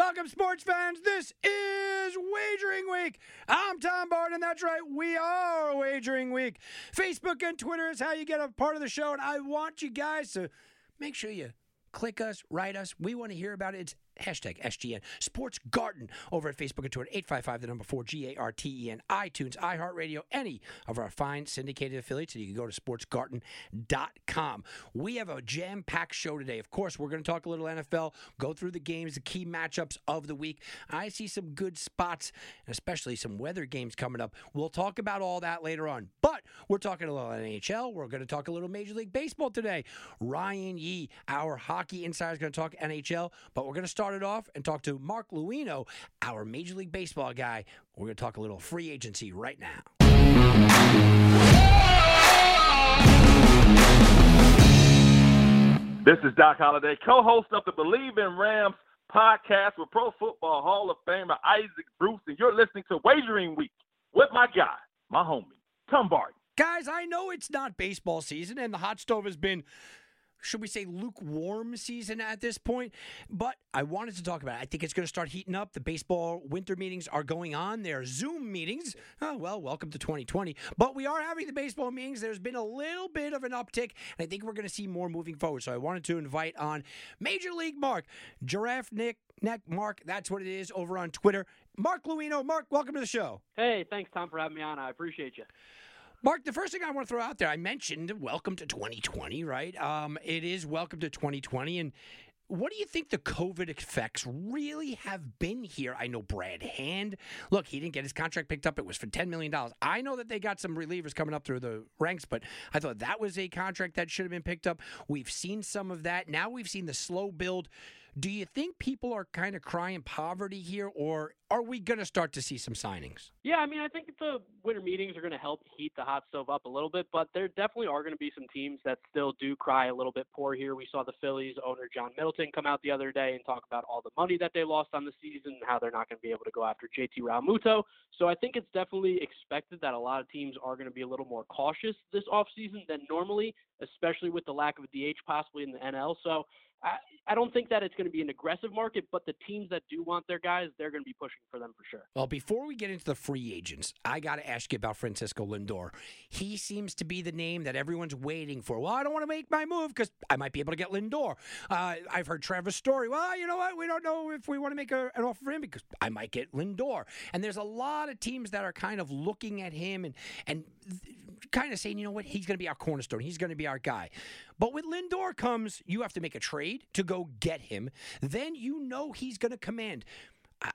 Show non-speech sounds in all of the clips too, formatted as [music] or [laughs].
Welcome, sports fans. This is Wagering Week. I'm Tom Barton, that's right, we are Wagering Week. Facebook and Twitter is how you get a part of the show, and I want you guys to make sure you click us, write us. We want to hear about it. It's hashtag SGN Sports Garden over at Facebook and Twitter, 855, the number four, G A R T E N, iTunes, iHeartRadio, any of our fine syndicated affiliates. And you can go to sportsgarden.com. We have a jam packed show today. Of course, we're going to talk a little NFL, go through the games, the key matchups of the week. I see some good spots, especially some weather games coming up. We'll talk about all that later on. But we're talking a little NHL. We're going to talk a little Major League Baseball today. Ryan Yee, our hockey insider, is going to talk NHL, but we're going to start it off and talk to Mark Luino, our Major League Baseball guy. We're going to talk a little free agency right now. This is Doc Holliday, co-host of the Believe in Rams podcast with Pro Football Hall of Famer Isaac Bruce, and you're listening to Wagering Week with my guy, my homie, Tom Barton. Guys, I know it's not baseball season, and the hot stove has been, should we say, lukewarm season at this point. But I wanted to talk about it. I think it's going to start heating up. The baseball winter meetings are going on. There are Zoom meetings. Oh, well, welcome to 2020. But we are having the baseball meetings. There's been a little bit of an uptick, and I think we're going to see more moving forward. So I wanted to invite on Major League Mark, Giraffe Nick, Neck Mark. That's what it is over on Twitter. Mark Luino. Mark, welcome to the show. Hey, thanks, Tom, for having me on. I appreciate you. Mark, the first thing I want to throw out there, I mentioned welcome to 2020, right? Um, it is welcome to 2020. And what do you think the COVID effects really have been here? I know Brad Hand. Look, he didn't get his contract picked up. It was for $10 million. I know that they got some relievers coming up through the ranks, but I thought that was a contract that should have been picked up. We've seen some of that. Now we've seen the slow build. Do you think people are kind of crying poverty here, or are we going to start to see some signings? Yeah, I mean, I think the winter meetings are going to help heat the hot stove up a little bit, but there definitely are going to be some teams that still do cry a little bit poor here. We saw the Phillies owner John Middleton come out the other day and talk about all the money that they lost on the season and how they're not going to be able to go after JT Realmuto. So I think it's definitely expected that a lot of teams are going to be a little more cautious this offseason than normally, especially with the lack of a DH possibly in the NL. So I, I don't think that it's going to be an aggressive market, but the teams that do want their guys, they're going to be pushing for them for sure. Well, before we get into the free agents, I got to ask you about Francisco Lindor. He seems to be the name that everyone's waiting for. Well, I don't want to make my move because I might be able to get Lindor. Uh, I've heard Trevor Story. Well, you know what? We don't know if we want to make a, an offer for him because I might get Lindor. And there's a lot of teams that are kind of looking at him and and kind of saying, you know what? He's going to be our cornerstone. He's going to be our guy. But with Lindor comes, you have to make a trade to go get him. Then you know he's going to command.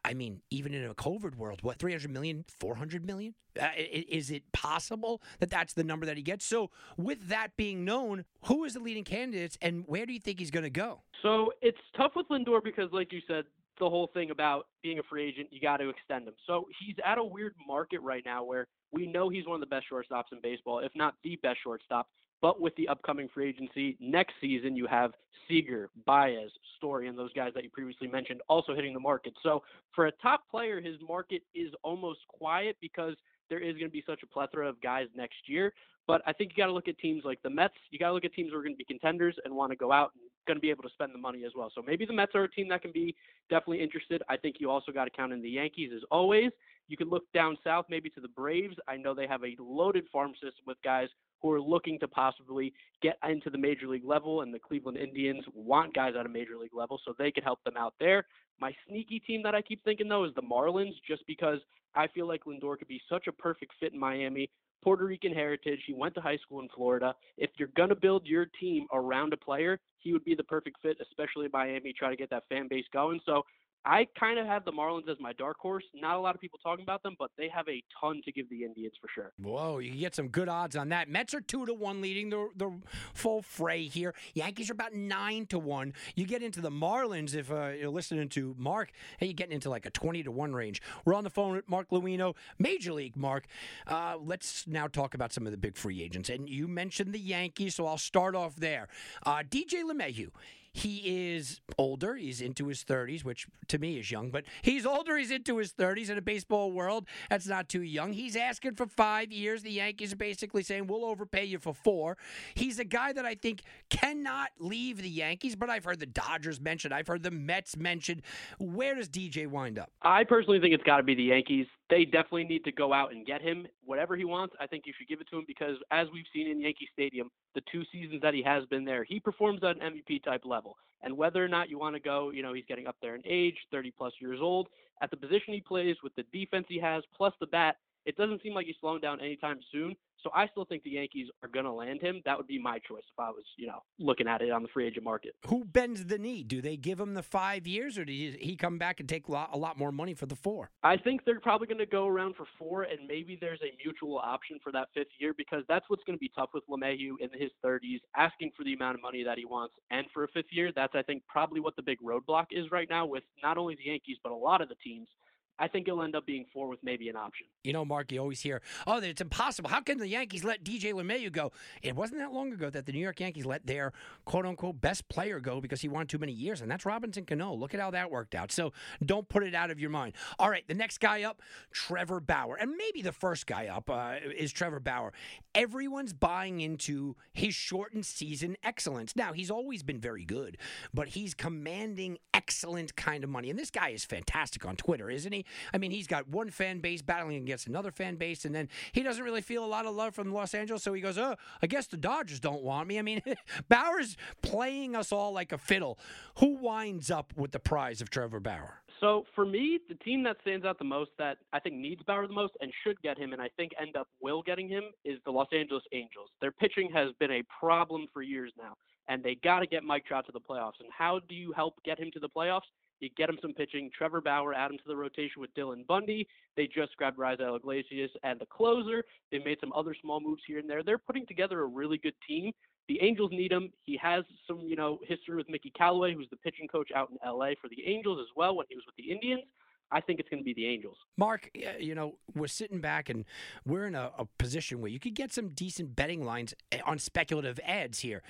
I mean, even in a COVID world, what, 300 million, 400 million? Uh, is it possible that that's the number that he gets? So, with that being known, who is the leading candidates and where do you think he's going to go? So, it's tough with Lindor because, like you said, the whole thing about being a free agent, you got to extend him. So, he's at a weird market right now where we know he's one of the best shortstops in baseball, if not the best shortstop. But with the upcoming free agency next season, you have Seager, Baez, Story, and those guys that you previously mentioned also hitting the market. So for a top player, his market is almost quiet because there is going to be such a plethora of guys next year. But I think you got to look at teams like the Mets. You got to look at teams who are going to be contenders and want to go out and going to be able to spend the money as well. So maybe the Mets are a team that can be definitely interested. I think you also got to count in the Yankees as always. You can look down south, maybe to the Braves. I know they have a loaded farm system with guys who are looking to possibly get into the major league level, and the Cleveland Indians want guys at a major league level, so they could help them out there. My sneaky team that I keep thinking though is the Marlins, just because I feel like Lindor could be such a perfect fit in Miami. Puerto Rican heritage. He went to high school in Florida. If you're going to build your team around a player, he would be the perfect fit, especially in Miami, try to get that fan base going. So I kind of have the Marlins as my dark horse. Not a lot of people talking about them, but they have a ton to give the Indians for sure. Whoa, you get some good odds on that. Mets are two to one leading the the full fray here. Yankees are about nine to one. You get into the Marlins if uh, you're listening to Mark. Hey, you're getting into like a twenty to one range. We're on the phone with Mark Luino, Major League Mark. Uh, let's now talk about some of the big free agents. And you mentioned the Yankees, so I'll start off there. Uh, DJ LeMahieu. He is older. He's into his 30s, which to me is young, but he's older. He's into his 30s in a baseball world. That's not too young. He's asking for five years. The Yankees are basically saying, we'll overpay you for four. He's a guy that I think cannot leave the Yankees, but I've heard the Dodgers mentioned. I've heard the Mets mentioned. Where does DJ wind up? I personally think it's got to be the Yankees. They definitely need to go out and get him. Whatever he wants, I think you should give it to him because, as we've seen in Yankee Stadium, the two seasons that he has been there, he performs at an MVP type level. And whether or not you want to go, you know, he's getting up there in age, 30 plus years old, at the position he plays, with the defense he has, plus the bat, it doesn't seem like he's slowing down anytime soon. So I still think the Yankees are going to land him. That would be my choice if I was, you know, looking at it on the free agent market. Who bends the knee? Do they give him the five years, or does he come back and take a lot, a lot more money for the four? I think they're probably going to go around for four, and maybe there's a mutual option for that fifth year because that's what's going to be tough with LeMahieu in his 30s, asking for the amount of money that he wants and for a fifth year. That's I think probably what the big roadblock is right now with not only the Yankees but a lot of the teams. I think it'll end up being four with maybe an option. You know, Mark, you always hear, oh, it's impossible. How can the Yankees let DJ LeMahieu go? It wasn't that long ago that the New York Yankees let their quote unquote best player go because he wanted too many years, and that's Robinson Cano. Look at how that worked out. So don't put it out of your mind. All right, the next guy up, Trevor Bauer. And maybe the first guy up uh, is Trevor Bauer. Everyone's buying into his shortened season excellence. Now, he's always been very good, but he's commanding excellent kind of money. And this guy is fantastic on Twitter, isn't he? I mean, he's got one fan base battling against another fan base, and then he doesn't really feel a lot of love from Los Angeles, so he goes, "Oh, I guess the Dodgers don't want me." I mean, [laughs] Bauer's playing us all like a fiddle. Who winds up with the prize of Trevor Bauer? So for me, the team that stands out the most that I think needs Bauer the most and should get him, and I think end up will getting him, is the Los Angeles Angels. Their pitching has been a problem for years now, and they got to get Mike Trout to the playoffs. And how do you help get him to the playoffs? You get him some pitching. Trevor Bauer, add him to the rotation with Dylan Bundy. They just grabbed Raisel Iglesias and the closer. They made some other small moves here and there. They're putting together a really good team. The Angels need him. He has some, you know, history with Mickey Callaway, who's the pitching coach out in LA for the Angels as well when he was with the Indians. I think it's going to be the Angels. Mark, you know, we're sitting back and we're in a, a position where you could get some decent betting lines eh, on speculative ads here.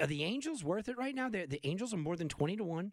Are the Angels worth it right now? They're, the Angels are more than 20 to 1.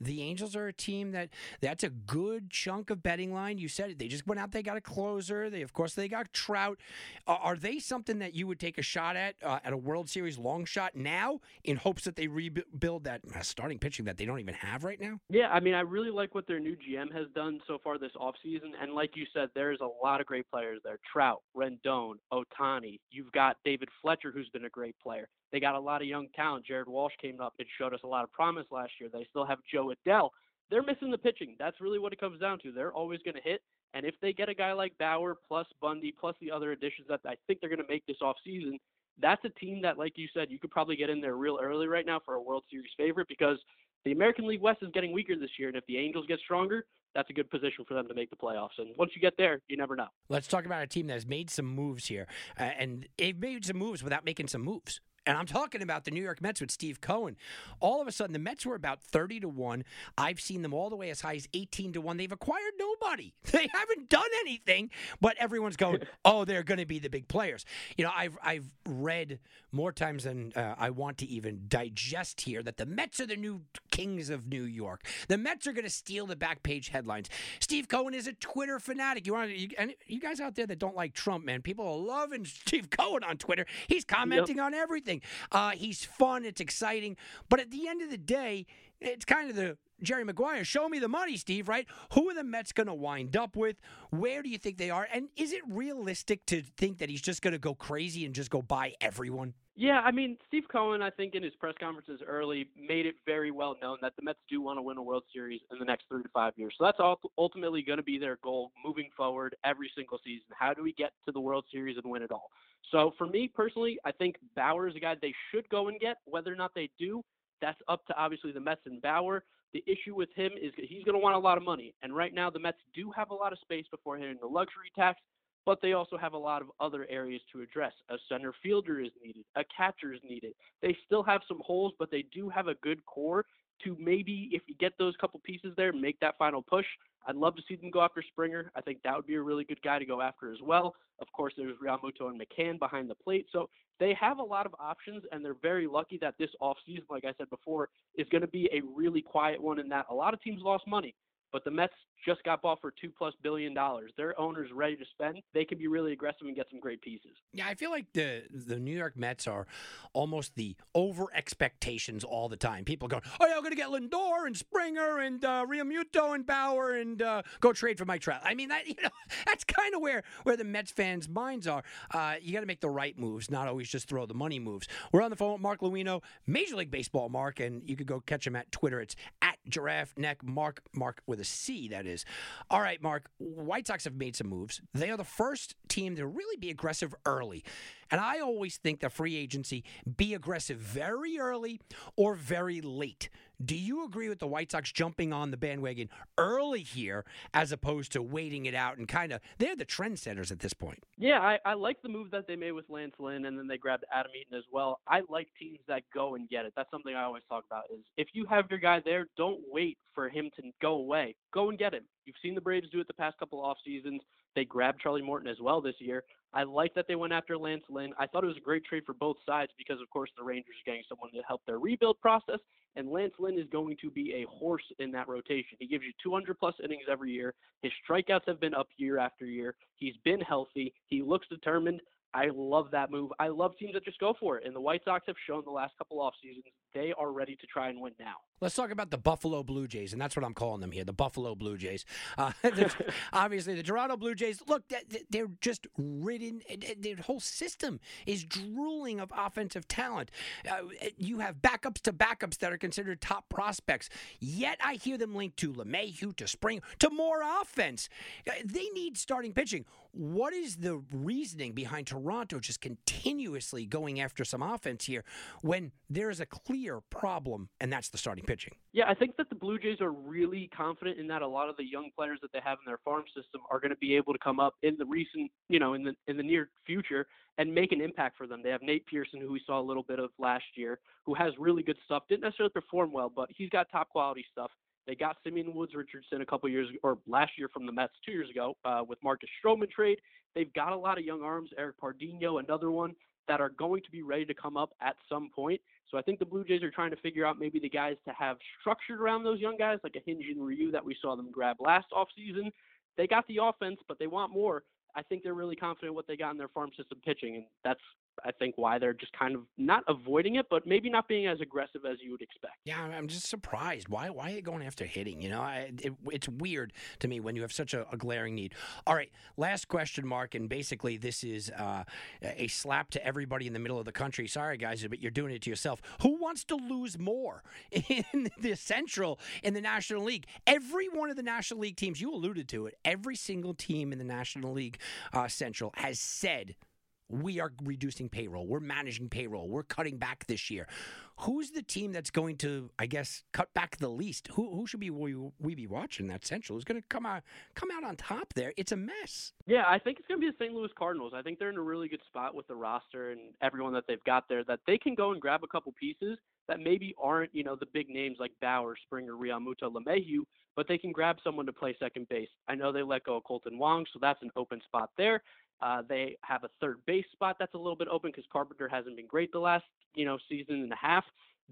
The Angels are a team that that's a good chunk of betting line. You said it. They just went out. They got a closer. They of course they got Trout. Uh, are they something that you would take a shot at uh, at a World Series long shot now in hopes that they rebuild that uh, starting pitching that they don't even have right now? Yeah, I mean I really like what their new GM has done so far this offseason. And like you said, there's a lot of great players there. Trout, Rendon, Ohtani. You've got David Fletcher, who's been a great player. They got a lot of young talent. Jared Walsh came up and showed us a lot of promise last year. They still have Jo Adell. They're missing the pitching. That's really what it comes down to. They're always going to hit. And if they get a guy like Bauer plus Bundy plus the other additions that I think they're going to make this offseason, that's a team that, like you said, you could probably get in there real early right now for a World Series favorite because the American League West is getting weaker this year. And if the Angels get stronger, that's a good position for them to make the playoffs. And once you get there, you never know. Let's talk about a team that's made some moves here. Uh, and they've made some moves without making some moves. And I'm talking about the New York Mets with Steve Cohen. All of a sudden, the Mets were about 30 to 1. I've seen them all the way as high as 18 to 1. They've acquired nobody. [laughs] They haven't done anything, but everyone's going, [laughs] oh, they're going to be the big players. You know, I've, I've read more times than uh, I want to even digest here that the Mets are the new kings of New York. The Mets are going to steal the back page headlines. Steve Cohen is a Twitter fanatic. You want you, and you guys out there that don't like Trump, man, people are loving [laughs] Steve Cohen on Twitter. He's commenting yep. on everything. Uh, he's fun. It's exciting. But at the end of the day, it's kind of the Jerry Maguire. Show me the money, Steve, right? Who are the Mets going to wind up with? Where do you think they are? And is it realistic to think that he's just going to go crazy and just go buy everyone? Yeah, I mean, Steve Cohen, I think in his press conferences early made it very well known that the Mets do want to win a World Series in the next three to five years. So that's ultimately going to be their goal moving forward every single season. How do we get to the World Series and win it all? So for me personally, I think Bauer is a guy they should go and get. Whether or not they do, that's up to obviously the Mets and Bauer. The issue with him is he's going to want a lot of money. And right now, the Mets do have a lot of space before hitting the luxury tax but they also have a lot of other areas to address. A center fielder is needed, a catcher is needed. They still have some holes, but they do have a good core to maybe, if you get those couple pieces there, make that final push. I'd love to see them go after Springer. I think that would be a really good guy to go after as well. Of course, there's Realmuto and McCann behind the plate. So they have a lot of options, and they're very lucky that this offseason, like I said before, is going to be a really quiet one in that a lot of teams lost money. But the Mets just got bought for two plus billion dollars. Their owner's ready to spend. They can be really aggressive and get some great pieces. Yeah, I feel like the the New York Mets are almost the over expectations all the time. People go, "Oh yeah, I'm going to get Lindor and Springer and uh, Realmuto and Bauer and uh, go trade for Mike Trout." I mean, that [laughs] you know, that's kind of where where the Mets fans' minds are. Uh, you got to make the right moves, not always just throw the money moves. We're on the phone with Mark Luino, Major League Baseball Mark, and you could go catch him at Twitter. It's at Giraffe Neck Mark Mark with a C. That is. All right, Mark. White Sox have made some moves. They are the first team to really be aggressive early. And I always think that free agency be aggressive very early or very late. Do you agree with the White Sox jumping on the bandwagon early here as opposed to waiting it out and kind of they're the trendsetters at this point? Yeah, I, I like the move that they made with Lance Lynn and then they grabbed Adam Eaton as well. I like teams that go and get it. That's something I always talk about is if you have your guy there, don't wait for him to go away. Go and get him. You've seen the Braves do it the past couple off seasons. They grabbed Charlie Morton as well this year. I like that they went after Lance Lynn. I thought it was a great trade for both sides because, of course, the Rangers are getting someone to help their rebuild process, and Lance Lynn is going to be a horse in that rotation. He gives you 200 plus innings every year. His strikeouts have been up year after year. He's been healthy. He looks determined. I love that move. I love teams that just go for it. And the White Sox have shown the last couple off seasons they are ready to try and win now. Let's talk about the Buffalo Blue Jays, and that's what I'm calling them here, the Buffalo Blue Jays. Uh, [laughs] obviously, the Toronto Blue Jays. Look, they're just ridden. Their whole system is drooling of offensive talent. Uh, you have backups to backups that are considered top prospects. Yet I hear them linked to LeMahieu, to Spring, to more offense. Uh, they need starting pitching. What is the reasoning behind Toronto just continuously going after some offense here when there is a clear problem, and that's the starting pitching? Yeah, I think that the Blue Jays are really confident in that a lot of the young players that they have in their farm system are going to be able to come up in the recent, you know, in the in the near future and make an impact for them. They have Nate Pearson, who we saw a little bit of last year, who has really good stuff. Didn't necessarily perform well, but he's got top quality stuff. They got Simeon Woods Richardson a couple years or last year from the Mets, two years ago uh, with Marcus Stroman trade. They've got a lot of young arms. Eric Pardinho, another one that are going to be ready to come up at some point. So I think the Blue Jays are trying to figure out maybe the guys to have structured around those young guys, like a Hyun-Jin Ryu that we saw them grab last offseason. They got the offense, but they want more. I think they're really confident what they got in their farm system pitching, and that's I think why they're just kind of not avoiding it, but maybe not being as aggressive as you would expect. Yeah, I'm just surprised. Why why are you going after hitting? You know, I, it, it's weird to me when you have such a, a, glaring need. All right, last question, Mark, and basically this is uh, a slap to everybody in the middle of the country. Sorry, guys, but you're doing it to yourself. Who wants to lose more [laughs] in the Central in the National League? Every one of the National League teams, you alluded to it, every single team in the National League uh, Central has said we are reducing payroll. We're managing payroll. We're cutting back this year. Who's the team that's going to, I guess, cut back the least? Who who should be we, we be watching that Central? Who's going to come out come out on top there? It's a mess. Yeah, I think it's going to be the St. Louis Cardinals. I think they're in a really good spot with the roster and everyone that they've got there that they can go and grab a couple pieces that maybe aren't, you know, the big names like Bauer, Springer, Realmuto, LeMahieu, but they can grab someone to play second base. I know they let go of Kolten Wong, so that's an open spot there. Uh, they have a third base spot that's a little bit open because Carpenter hasn't been great the last you know season and a half.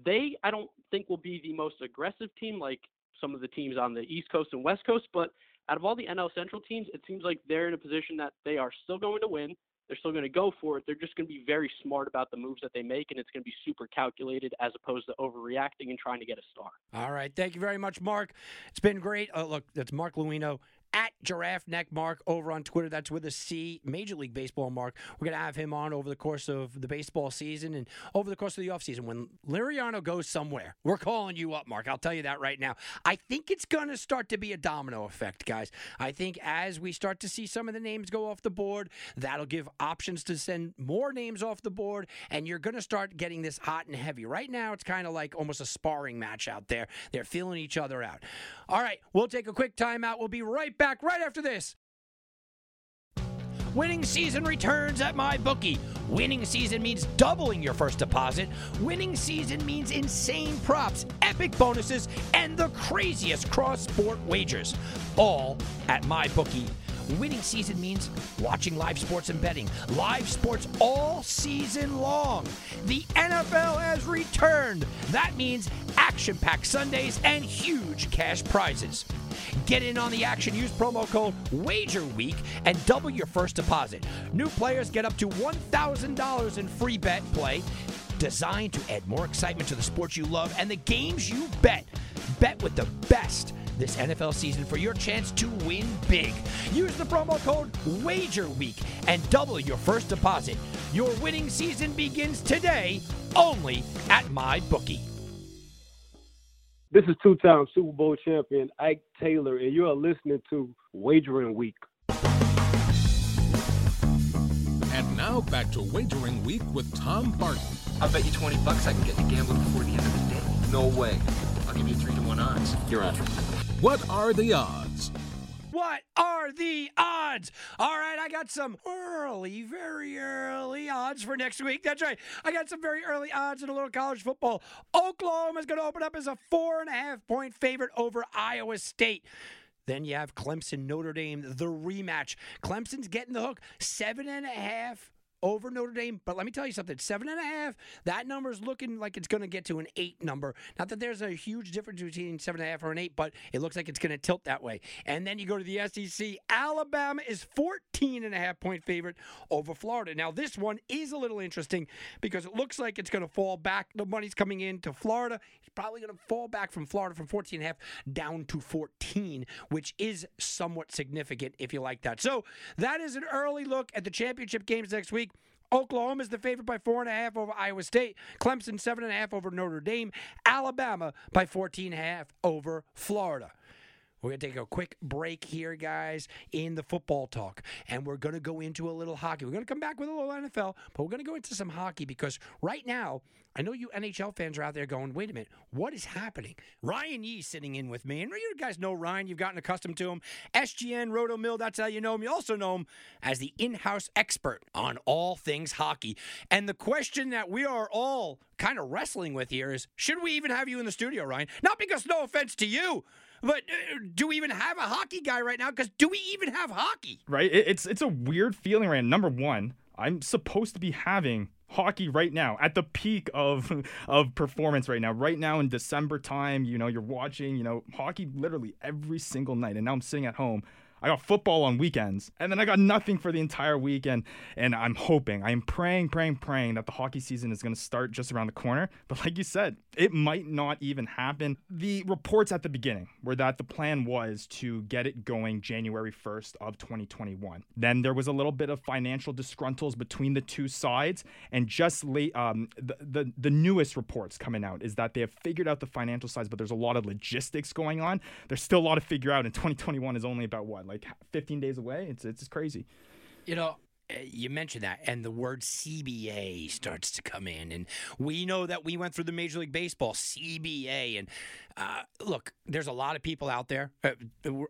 They I don't think will be the most aggressive team like some of the teams on the East Coast and West Coast, but out of all the NL Central teams, it seems like they're in a position that they are still going to win. They're still going to go for it. They're just going to be very smart about the moves that they make, and it's going to be super calculated as opposed to overreacting and trying to get a star. All right. Thank you very much, Mark. It's been great. Uh, look, that's Mark Luino at Giraffe Neck Mark over on Twitter. That's with a C, Major League Baseball Mark. We're going to have him on over the course of the baseball season and over the course of the offseason. When Liriano goes somewhere, we're calling you up, Mark. I'll tell you that right now. I think it's going to start to be a domino effect, guys. I think as we start to see some of the names go off the board, that'll give options to send more names off the board, and you're going to start getting this hot and heavy. Right now, it's kind of like almost a sparring match out there. They're feeling each other out. All right, we'll take a quick timeout. We'll be right back right after this. Winning season returns at MyBookie. Winning season means doubling your first deposit. Winning season means insane props, epic bonuses, and the craziest cross sport wagers. All at MyBookie. Winning season means watching live sports and betting. Live sports all season long. The NFL has returned. That means action packed Sundays and huge cash prizes. Get in on the action. Use promo code WAGERWEEK and double your first deposit. New players get up to $1,000 in free bet play designed to add more excitement to the sports you love and the games you bet. Bet with the best this NFL season for your chance to win big. Use the promo code WAGERWEEK and double your first deposit. Your winning season begins today only at MyBookie. This is two-time Super Bowl champion Ike Taylor, and you are listening to Wagering Week. And now back to Wagering Week with Tom Barton. I'll bet you 20 bucks I can get to gambling before the end of the day. No way. I'll give you 3 to 1 odds. You're on. What are the odds? What are the odds? All right, I got some early, very early odds for next week. That's right. I got some very early odds in a little college football. Oklahoma is going to open up as a four and a half point favorite over Iowa State. Then you have Clemson, Notre Dame, the rematch. Clemson's getting the hook. Seven and a half over Notre Dame. But let me tell you something seven and a half, that number is looking like it's going to get to an eight number. Not that there's a huge difference between seven and a half or an eight, but it looks like it's going to tilt that way. And then you go to the SEC. Alabama is 14 and a half point favorite over Florida. Now, this one is a little interesting because it looks like it's going to fall back. The money's coming in to Florida. It's probably going to fall back from Florida from 14 and a half down to 14, which is somewhat significant if you like that. So that is an early look at the championship games next week. Oklahoma is the favorite by four and a half over Iowa State. Clemson seven and a half over Notre Dame. Alabama by 14 and a half over Florida. We're going to take a quick break here, guys, in the football talk. And we're going to go into a little hockey. We're going to come back with a little NFL, but we're going to go into some hockey because right now, I know you NHL fans are out there going, wait a minute, what is happening? Ryan Yee sitting in with me. And you guys know Ryan, you've gotten accustomed to him. SGN, Roto Mill, that's how you know him. You also know him as the in house expert on all things hockey. And the question that we are all kind of wrestling with here is should we even have you in the studio, Ryan? Not because, no offense to you. But uh, do we even have a hockey guy right now? Because do we even have hockey? Right. It's it's a weird feeling right. Number one, I'm supposed to be having hockey right now at the peak of [laughs] of performance right now right now in december time you know you're watching you know hockey literally every single night and now i'm sitting at home I got football on weekends, and then I got nothing for the entire weekend. And I'm hoping, I am praying, praying, praying that the hockey season is going to start just around the corner. But like you said, it might not even happen. The reports at the beginning were that the plan was to get it going January 1st of 2021. Then there was a little bit of financial disgruntles between the two sides, and just late, um, the, the the newest reports coming out is that they have figured out the financial sides, but there's a lot of logistics going on. There's still a lot to figure out, and 2021 is only about what, like 15 days away. It's it's crazy. You know, uh, you mentioned that, and the word CBA starts to come in, and we know that we went through the Major League Baseball CBA, and uh, look, there's a lot of people out there. Uh,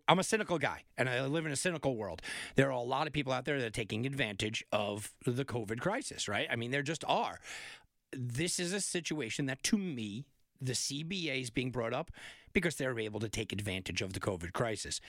I'm a cynical guy, and I live in a cynical world. There are a lot of people out there that are taking advantage of the COVID crisis, right? I mean, there just are. This is a situation that, to me, the CBA is being brought up because they're able to take advantage of the COVID crisis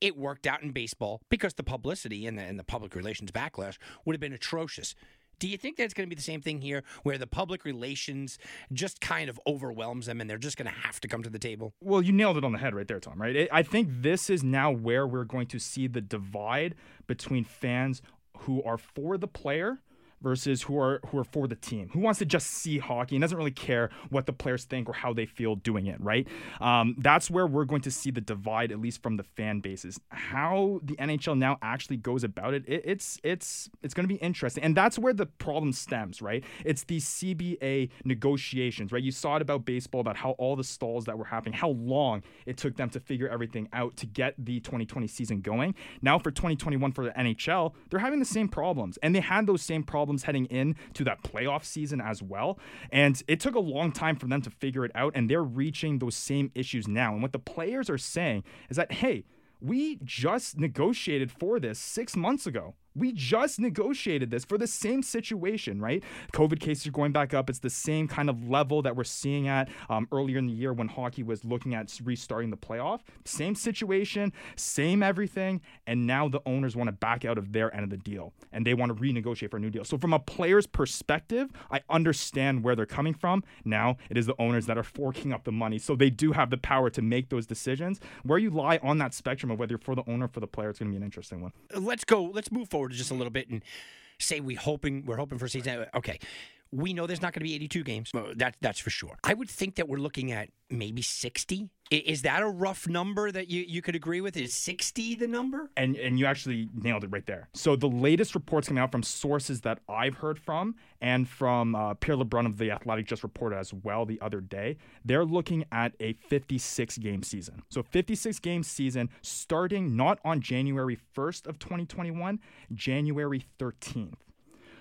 it worked out in baseball because the publicity and the, and the public relations backlash would have been atrocious. Do you think that's going to be the same thing here, where the public relations just kind of overwhelms them and they're just going to have to come to the table? Well, you nailed it on the head right there, Tom, right? I think this is now where we're going to see the divide between fans who are for the player versus who are who are for the team. Who wants to just see hockey and doesn't really care what the players think or how they feel doing it, right? Um, that's where we're going to see the divide, at least from the fan bases. How the NHL now actually goes about it, it it's it's it's going to be interesting, and that's where the problem stems, right? It's the CBA negotiations, right? You saw it about baseball about how all the stalls that were happening, how long it took them to figure everything out to get the 2020 season going. Now for 2021 for the NHL, they're having the same problems, and they had those same problems heading in to that playoff season as well. And it took a long time for them to figure it out, and they're reaching those same issues now. And what the players are saying is that, hey, we just negotiated for this six months ago. We just negotiated this for the same situation, right? COVID cases are going back up. It's the same kind of level that we're seeing at um, earlier in the year when hockey was looking at restarting the playoff. Same situation, same everything. And now the owners want to back out of their end of the deal and they want to renegotiate for a new deal. So, from a player's perspective, I understand where they're coming from. Now it is the owners that are forking up the money. So, they do have the power to make those decisions. Where you lie on that spectrum of whether you're for the owner or for the player, it's going to be an interesting one. Let's go. Let's move forward just a little bit and say we hoping we're hoping for season. Okay, we know there's not going to be 82 games. That that's for sure. I would think that we're looking at maybe 60. Is that a rough number that you, you could agree with? Is 60 the number? And and you actually nailed it right there. So the latest reports coming out from sources that I've heard from and from uh, Pierre LeBrun of the Athletic just reported as well the other day. They're looking at a 56 game season. So 56 game season starting not on January 1st of 2021, January 13th.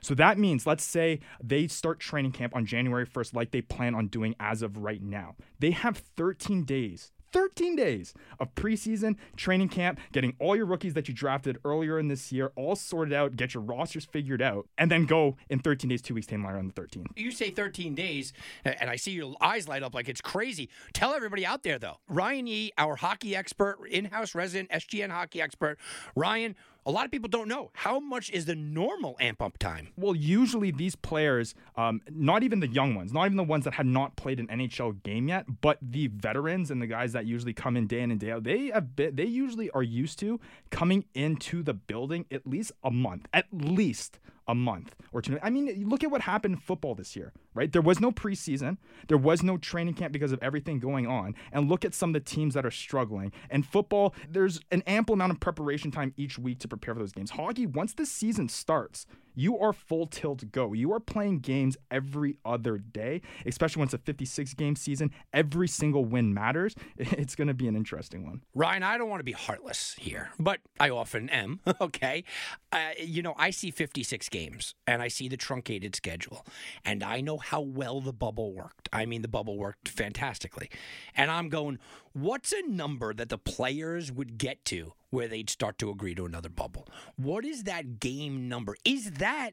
So that means, let's say they start training camp on January 1st, like they plan on doing as of right now. They have 13 days 13 days of preseason training camp, getting all your rookies that you drafted earlier in this year all sorted out, get your rosters figured out, and then go in 13 days, two weeks, Tame on the 13th. You say 13 days, and I see your eyes light up like it's crazy. Tell everybody out there, though. Ryan Yee, our hockey expert, in house resident, SGN hockey expert. Ryan, a lot of people don't know how much is the normal amp up time. Well, usually these players, um, not even the young ones, not even the ones that had not played an NHL game yet, but the veterans and the guys that usually come in day in and day out, they have been, they usually are used to coming into the building at least a month, at least a month or two. I mean, look at what happened in football this year, right? There was no preseason, there was no training camp because of everything going on. And look at some of the teams that are struggling. And football, there's an ample amount of preparation time each week to prepare for those games. Hockey, once the season starts, you are full tilt go. You are playing games every other day, especially when it's a 56 game season. Every single win matters. [laughs] It's going to be an interesting one. Ryan, I don't want to be heartless here, but I often am. [laughs] okay. Uh, you know, I see 56 games and I see the truncated schedule, and I know how well the bubble worked. I mean, the bubble worked fantastically. And I'm going, what's a number that the players would get to where they'd start to agree to another bubble? What is that game number? Is that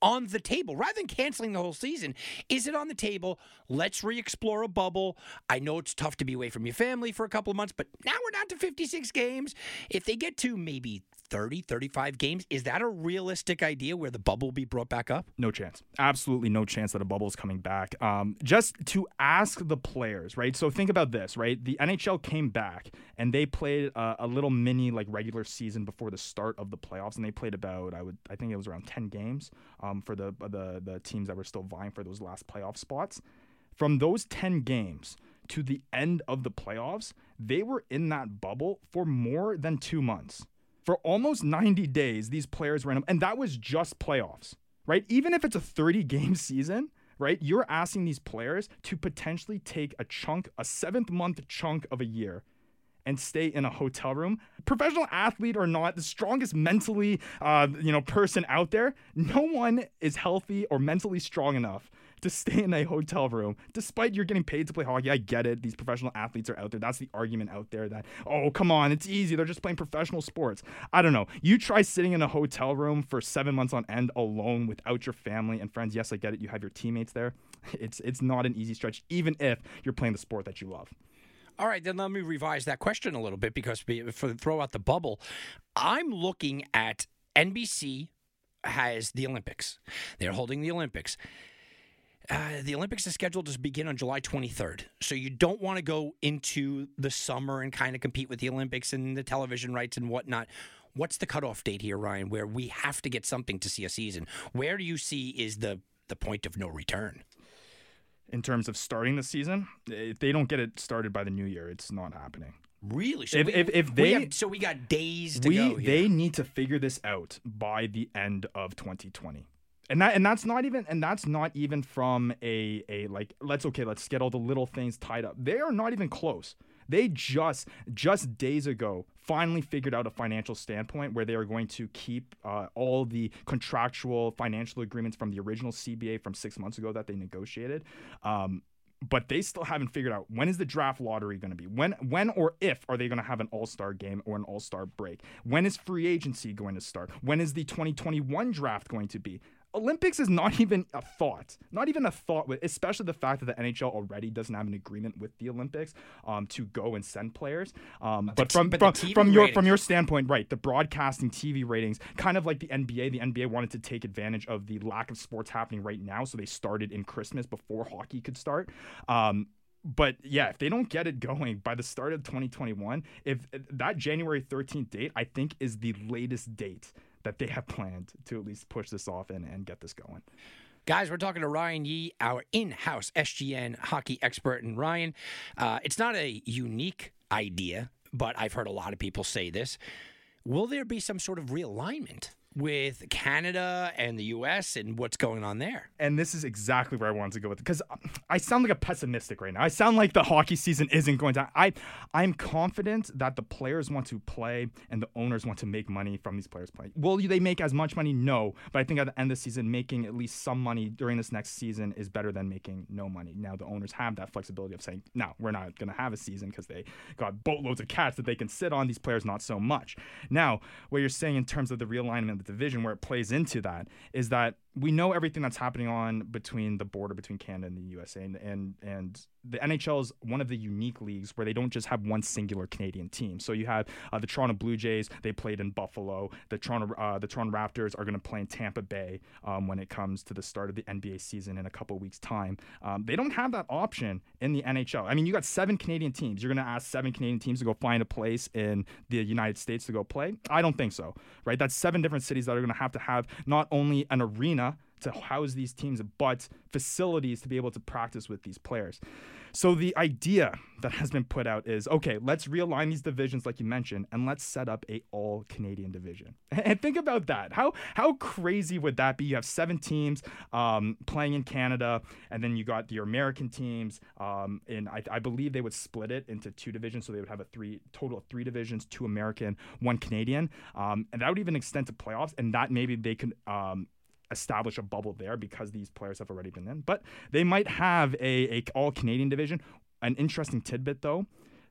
on the table rather than canceling the whole season? Is it on the table? Let's re explore a bubble. I know it's tough to be away from your family for a couple of months, but now we're down to 56 games. If they get to maybe 30, 35 games, is that a realistic idea where the bubble will be brought back up? No chance. Absolutely no chance that a bubble is coming back. Um, just to ask the players, right? So think about this, right? The NHL came back and they played a, a little mini like regular season before the start of the playoffs, and they played about I would I think it was around 10 games um, for the the the teams that were still vying for those last playoff spots. From those 10 games to the end of the playoffs, they were in that bubble for more than two months. For almost 90 days, these players ran, and that was just playoffs, right? Even if it's a 30 game season, right? You're asking these players to potentially take a chunk, a seventh month chunk of a year and stay in a hotel room. Professional athlete or not, the strongest mentally, uh, you know, person out there. No one is healthy or mentally strong enough to stay in a hotel room, despite you're getting paid to play hockey. I get it. These professional athletes are out there. That's the argument out there that, oh, come on, it's easy. They're just playing professional sports. I don't know. You try sitting in a hotel room for seven months on end alone without your family and friends. Yes, I get it. You have your teammates there. [laughs] It's it's not an easy stretch, even if you're playing the sport that you love. All right, then let me revise that question a little bit because for throw out the bubble, I'm looking at NBC has the Olympics. They're holding the Olympics. Uh, the Olympics is scheduled to begin on July 23rd. So you don't want to go into the summer and kind of compete with the Olympics and the television rights and whatnot. what's the cutoff date here, Ryan, where we have to get something to see a season? Where do you see is the the point of no return? In terms of starting the season, if they don't get it started by the new year, it's not happening. Really? So if, we, if, if we they have- so we got days to we go. Here. they need to figure this out by the end of 2020 and that and that's not even and that's not even from a a like let's okay let's get all the little things tied up. They are not even close. They just just days ago finally figured out a financial standpoint where they are going to keep uh, all the contractual financial agreements from the original CBA from six months ago that they negotiated. Um, but they still haven't figured out when is the draft lottery going to be? When when or if are they going to have an all-star game or an all-star break? When is free agency going to start? When is the 2021 draft going to be Olympics is not [laughs] even a thought, not even a thought. With especially the fact that the NHL already doesn't have an agreement with the Olympics um, to go and send players. Um, but t- from but from, from your ratings- from your standpoint, right? The broadcasting TV ratings, kind of like the NBA. The NBA wanted to take advantage of the lack of sports happening right now, so they started in Christmas before hockey could start. Um, but yeah, if they don't get it going by the start of 2021, if that January 13th date, I think is the latest date that they have planned to at least push this off and, and get this going. Guys, we're talking to Ryan Yee, our in house SGN hockey expert. And Ryan, uh, it's not a unique idea, but I've heard a lot of people say this. Will there be some sort of realignment with Canada and the U.S. and what's going on there? And this is exactly where I wanted to go with it because I sound like a pessimistic right now. I sound like the hockey season isn't going to. I I'm confident that the players want to play and the owners want to make money from these players playing. Will they make as much money? No, but I think at the end of the season, making at least some money during this next season is better than making no money. Now the owners have that flexibility of saying, no, we're not going to have a season because they got boatloads of cats that they can sit on. These players not so much. Now, what you're saying in terms of the realignment of the division, where it plays into that, is that we know everything that's happening on between the border between Canada and the USA, and and, and the NHL is one of the unique leagues where they don't just have one singular Canadian team. So you have uh, the Toronto Blue Jays; they played in Buffalo. The Toronto uh, the Toronto Raptors are going to play in Tampa Bay um, when it comes to the start of the NBA season in a couple weeks' time. Um, they don't have that option in the NHL. I mean, you got seven Canadian teams. You're going to ask seven Canadian teams to go find a place in the United States to go play? I don't think so. Right? That's seven different cities that are going to have to have not only an arena to house these teams, but facilities to be able to practice with these players. So the idea that has been put out is okay, let's realign these divisions like you mentioned and let's set up a all Canadian division. [laughs] And think about that. How how crazy would that be? You have seven teams um, playing in Canada, and then you got your American teams. Um, and I, I believe they would split it into two divisions, so they would have a three total of three divisions: two American, one Canadian, um, and that would even extend to playoffs. And that maybe they could um, establish a bubble there because these players have already been in. But they might have a, a all Canadian division. An interesting tidbit though,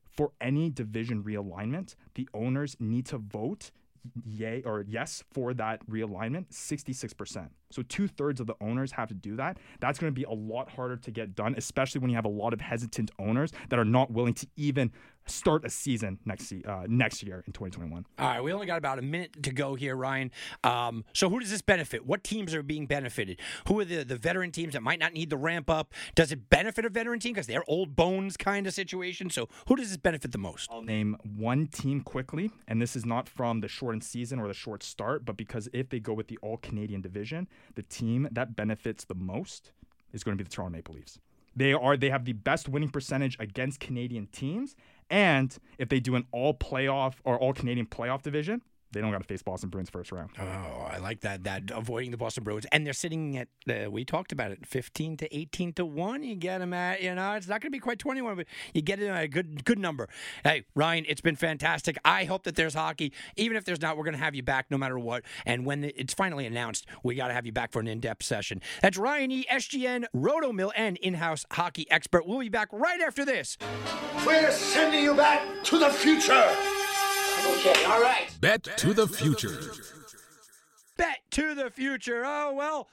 for any division realignment, the owners need to vote yay or yes for that realignment 66% so two-thirds of the owners have to do that that's going to be a lot harder to get done especially when you have a lot of hesitant owners that are not willing to even start a season next uh, next year in 2021 All right, we only got about a minute to go here, Ryan. Um, so, who does this benefit? What teams are being benefited? Who are the, the veteran teams that might not need the ramp up? Does it benefit a veteran team because they're old bones kind of situation? So, who does this benefit the most? I'll name one team quickly, and this is not from the shortened season or the short start, but because if they go with the all Canadian division, the team that benefits the most is going to be the Toronto Maple Leafs. They are they have the best winning percentage against Canadian teams, and if they do an all playoff or all Canadian playoff division, they don't got to face Boston Bruins first round. Oh, I like that. That avoiding the Boston Bruins, and they're sitting at uh, we talked about it, fifteen to eighteen to one. You get them at you know it's not going to be quite twenty one, but you get it at a good good number. Hey, Ryan, it's been fantastic. I hope that there's hockey, even if there's not. We're going to have you back no matter what. And when it's finally announced, we got to have you back for an in depth session. That's Ryan E, SGN, Roto Mill, and in house hockey expert. We'll be back right after this. We're sending you back to the future. Okay, all right. Bet to the future. Bet to the future. Oh, well,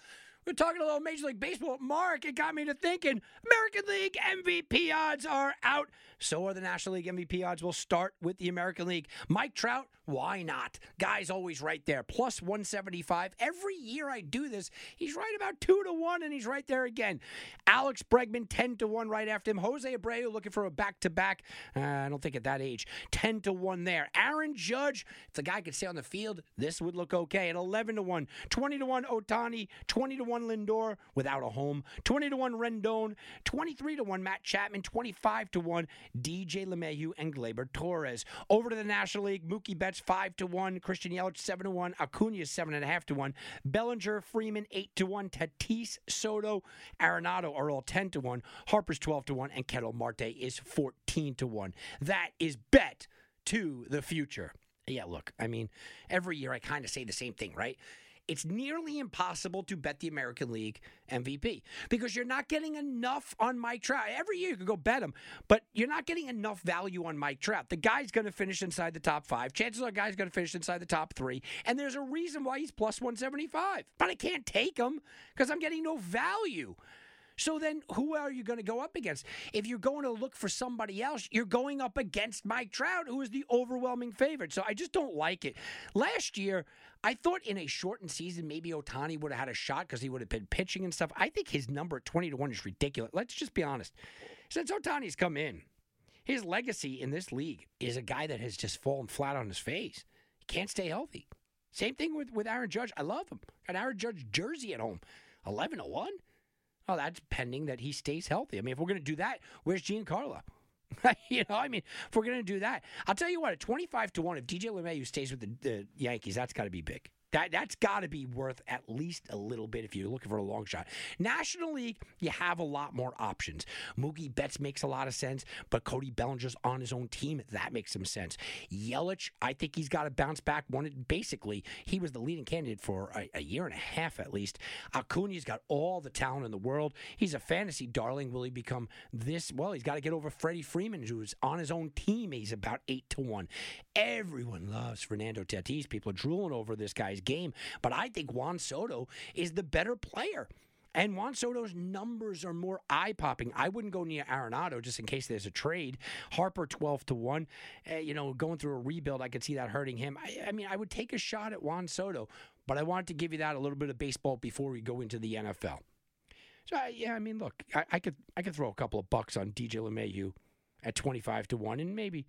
We're talking a little Major League Baseball. Mark, it got me to thinking American League MVP odds are out. So are the National League MVP odds. We'll start with the American League. Mike Trout, why not? Guy's always right there, plus 175. Every year I do this, he's right about 2 to 1, and he's right there again. Alex Bregman, 10 to 1 right after him. Jose Abreu looking for a back to back. I don't think at that age. 10 to 1 there. Aaron Judge, if the guy could stay on the field, this would look okay. At 11 to 1. 20 to 1 Ohtani. 20 to 1 Lindor without a home, 20 to 1 Rendon, 23 to 1 Matt Chapman, 25 to 1 DJ LeMahieu and Gleyber Torres. Over to the National League, Mookie Betts 5 to 1, Christian Yelich 7 to 1, Acuna 7.5 to 1, Bellinger, Freeman 8 to 1, Tatis, Soto, Arenado are all 10 to 1, Harper's 12 to 1, and Ketel Marte is 14 to 1. That is bet to the future. Yeah, look, I mean, every year I kind of say the same thing, right? It's nearly impossible to bet the American League MVP because you're not getting enough on Mike Trout. Every year you could go bet him, but you're not getting enough value on Mike Trout. The guy's going to finish inside the top five. Chances are the guy's going to finish inside the top three. And there's a reason why he's plus 175. But I can't take him because I'm getting no value. So then, who are you going to go up against? If you're going to look for somebody else, you're going up against Mike Trout, who is the overwhelming favorite. So I just don't like it. Last year, I thought in a shortened season, maybe Ohtani would have had a shot because he would have been pitching and stuff. I think his number 20 to 1 is ridiculous. Let's just be honest. Since Ohtani's come in, his legacy in this league is a guy that has just fallen flat on his face. He can't stay healthy. Same thing with, with Aaron Judge. I love him. Got Aaron Judge jersey at home. 11 to 1? Oh, that's pending that he stays healthy. I mean, if we're going to do that, where's Giancarlo? [laughs] you know, I mean, if we're going to do that, I'll tell you what, at 25 to 1, if DJ LeMahieu stays with the, the Yankees, that's got to be big. That that's got to be worth at least a little bit if you're looking for a long shot. National League, you have a lot more options. Mookie Betts makes a lot of sense, but Cody Bellinger's on his own team. That makes some sense. Yelich, I think he's got to bounce back. One, basically, he was the leading candidate for a, a year and a half at least. Acuna's got all the talent in the world. He's a fantasy darling. Will he become this? Well, he's got to get over Freddie Freeman, who's on his own team. He's about eight to one. Everyone loves Fernando Tatis. People are drooling over this guy's game. But I think Juan Soto is the better player. And Juan Soto's numbers are more eye popping. I wouldn't go near Arenado just in case there's a trade. Harper 12 to 1. Uh, you know, going through a rebuild, I could see that hurting him. I, I, mean, I would take a shot at Juan Soto, but I wanted to give you that a little bit of baseball before we go into the NFL. So, yeah, I mean, look, I, I, could I could throw a couple of bucks on DJ LeMahieu at 25 to 1 and maybe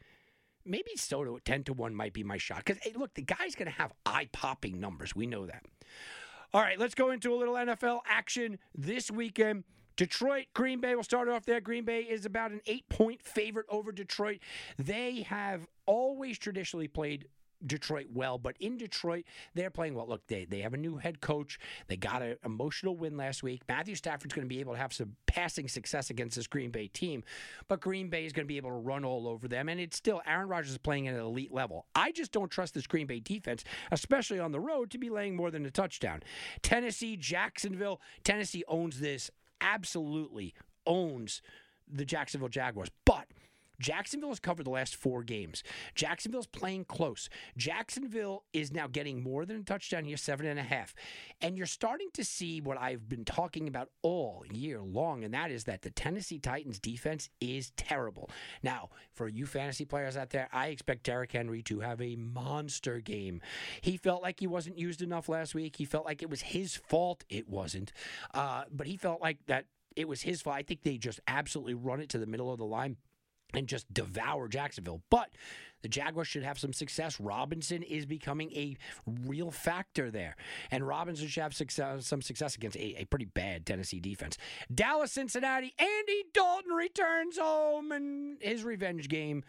maybe Soto at 10 to 1 might be my shot. Because, hey, look, the guy's going to have eye popping numbers. We know that. All right, let's go into a little NFL action this weekend. Detroit, Green Bay, we'll start off there. Green Bay is about an eight point favorite over Detroit. They have always traditionally played Detroit well, but in Detroit, they're playing well. Look, they, they have a new head coach. They got an emotional win last week. Matthew Stafford's going to be able to have some passing success against this Green Bay team, but Green Bay is going to be able to run all over them. And it's still, Aaron Rodgers is playing at an elite level. I just don't trust this Green Bay defense, especially on the road, to be laying more than a touchdown. Tennessee, Jacksonville. Tennessee owns this, absolutely owns the Jacksonville Jaguars. But Jacksonville has covered the last four games. Jacksonville's playing close. Jacksonville is now getting more than a touchdown here, seven and a half. And you're starting to see what I've been talking about all year long, and that is that the Tennessee Titans defense is terrible. Now, for you fantasy players out there, I expect Derrick Henry to have a monster game. He felt like he wasn't used enough last week. He felt like it was his fault. It wasn't. Uh, but he felt like that it was his fault. I think they just absolutely run it to the middle of the line and just devour Jacksonville. But the Jaguars should have some success. Robinson is becoming a real factor there. And Robinson should have success, some success against a, a pretty bad Tennessee defense. Dallas, Cincinnati, Andy Dalton returns home and his revenge game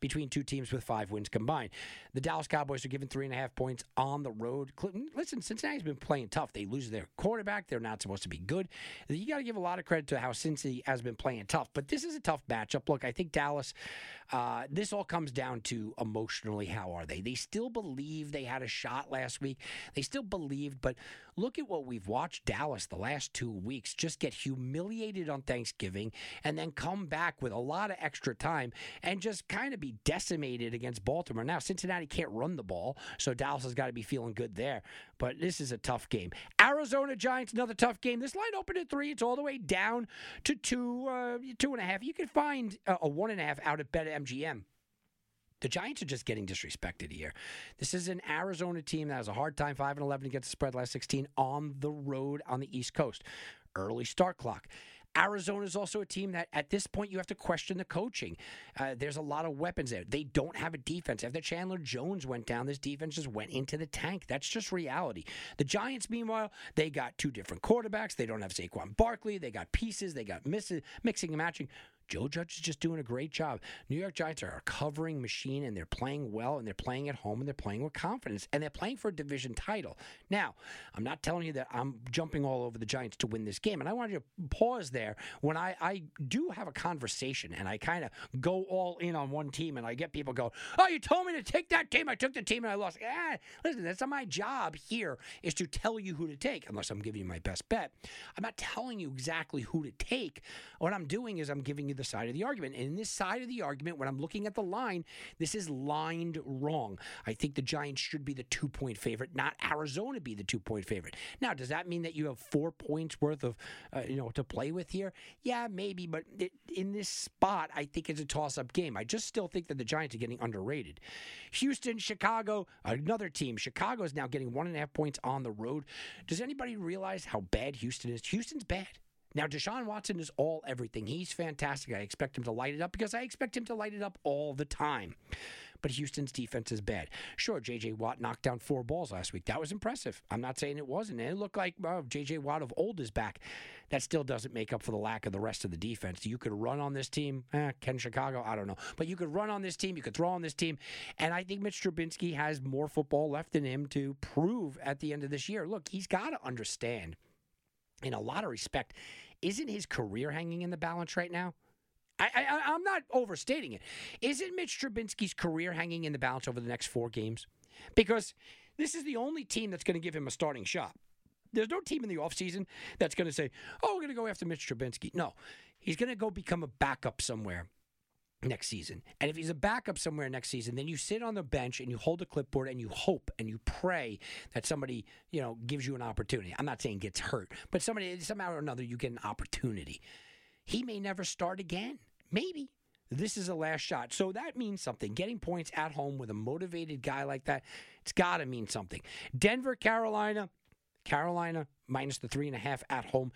between two teams with five wins combined. The Dallas Cowboys are given three and a half points on the road. Listen, Cincinnati's been playing tough. They lose their quarterback. They're not supposed to be good. You got to give a lot of credit to how Cincy has been playing tough. But this is a tough matchup. Look, I think Dallas, uh, this all comes down to emotionally, how are they? They still believe they had a shot last week. They still believed, but look at what we've watched Dallas the last two weeks just get humiliated on Thanksgiving and then come back with a lot of extra time and just kind of be decimated against Baltimore. Now, Cincinnati can't run the ball, so Dallas has got to be feeling good there. But this is a tough game. Arizona Giants, another tough game. This line opened at three. It's all the way down to two, uh, two and a half. You can find a, a one and a half out at BetMGM. The Giants are just getting disrespected here. This is an Arizona team that has a hard time, 5 and 11 against the spread last 16 on the road on the East Coast. Early start clock. Arizona is also a team that at this point you have to question the coaching. Uh, there's a lot of weapons there. They don't have a defense. After Chandler Jones went down, this defense just went into the tank. That's just reality. The Giants, meanwhile, they got two different quarterbacks. They don't have Saquon Barkley. They got pieces. They got misses, mixing and matching. Joe Judge is just doing a great job. New York Giants are a covering machine and they're playing well and they're playing at home and they're playing with confidence and they're playing for a division title. Now, I'm not telling you that I'm jumping all over the Giants to win this game. And I wanted to pause there when I, I do have a conversation and I kind of go all in on one team and I get people go, Oh, you told me to take that team. I took the team and I lost. Ah, listen, that's not my job here is to tell you who to take, unless I'm giving you my best bet. I'm not telling you exactly who to take. What I'm doing is I'm giving you the side of the argument. And in this side of the argument, when I'm looking at the line, this is lined wrong. I think the Giants should be the two point favorite, not Arizona be the two point favorite. Now, does that mean that you have four points worth of, uh, you know, to play with here? Yeah, maybe. But it, in this spot, I think it's a toss up game. I just still think that the Giants are getting underrated. Houston, Chicago, another team. Chicago is now getting one and a half points on the road. Does anybody realize how bad Houston is? Houston's bad. Now, Deshaun Watson is all everything. He's fantastic. I expect him to light it up because I expect him to light it up all the time. But Houston's defense is bad. Sure, J.J. Watt knocked down four balls last week. That was impressive. I'm not saying it wasn't. It looked like uh, J.J. Watt of old is back. That still doesn't make up for the lack of the rest of the defense. You could run on this team. Eh, Ken Chicago, I don't know. But you could run on this team. You could throw on this team. And I think Mitch Trubinsky has more football left in him to prove at the end of this year. Look, he's got to understand, in a lot of respect, isn't his career hanging in the balance right now? I, I'm not overstating it. Isn't Mitch Trubinsky's career hanging in the balance over the next four games? Because this is the only team that's going to give him a starting shot. There's no team in the offseason that's going to say, oh, we're going to go after Mitch Trubinsky. No, he's going to go become a backup somewhere next season. And if he's a backup somewhere next season, then you sit on the bench and you hold a clipboard and you hope and you pray that somebody, you know, gives you an opportunity. I'm not saying gets hurt, but somebody somehow or another you get an opportunity. He may never start again. Maybe. This is a last shot. So that means something. Getting points at home with a motivated guy like that, it's got to mean something. Denver, Carolina, Carolina minus the three and a half at home.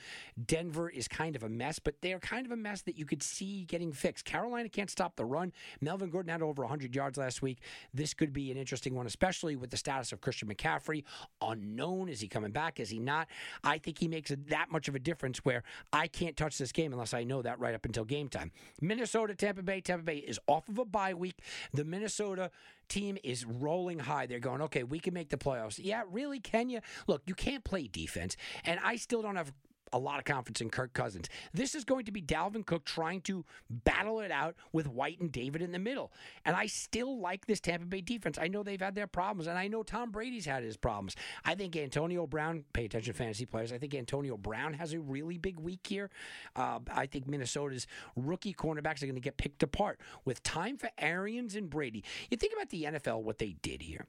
Denver is kind of a mess, but they're kind of a mess that you could see getting fixed. Carolina can't stop the run. Melvin Gordon had over 100 yards last week. This could be an interesting one, especially with the status of Christian McCaffrey. Unknown. Is he coming back? Is he not? I think he makes that much of a difference where I can't touch this game unless I know that right up until game time. Minnesota, Tampa Bay. Tampa Bay is off of a bye week. The Minnesota team is rolling high. They're going, okay, we can make the playoffs. Yeah, really? Can you? Look, you can't play defense. And I still don't have a lot of confidence in Kirk Cousins. This is going to be Dalvin Cook trying to battle it out with White and David in the middle. And I still like this Tampa Bay defense. I know they've had their problems, and I know Tom Brady's had his problems. I think Antonio Brown, pay attention, fantasy players, I think Antonio Brown has a really big week here. Uh, I think Minnesota's rookie cornerbacks are going to get picked apart with time for Arians and Brady. You think about the NFL, what they did here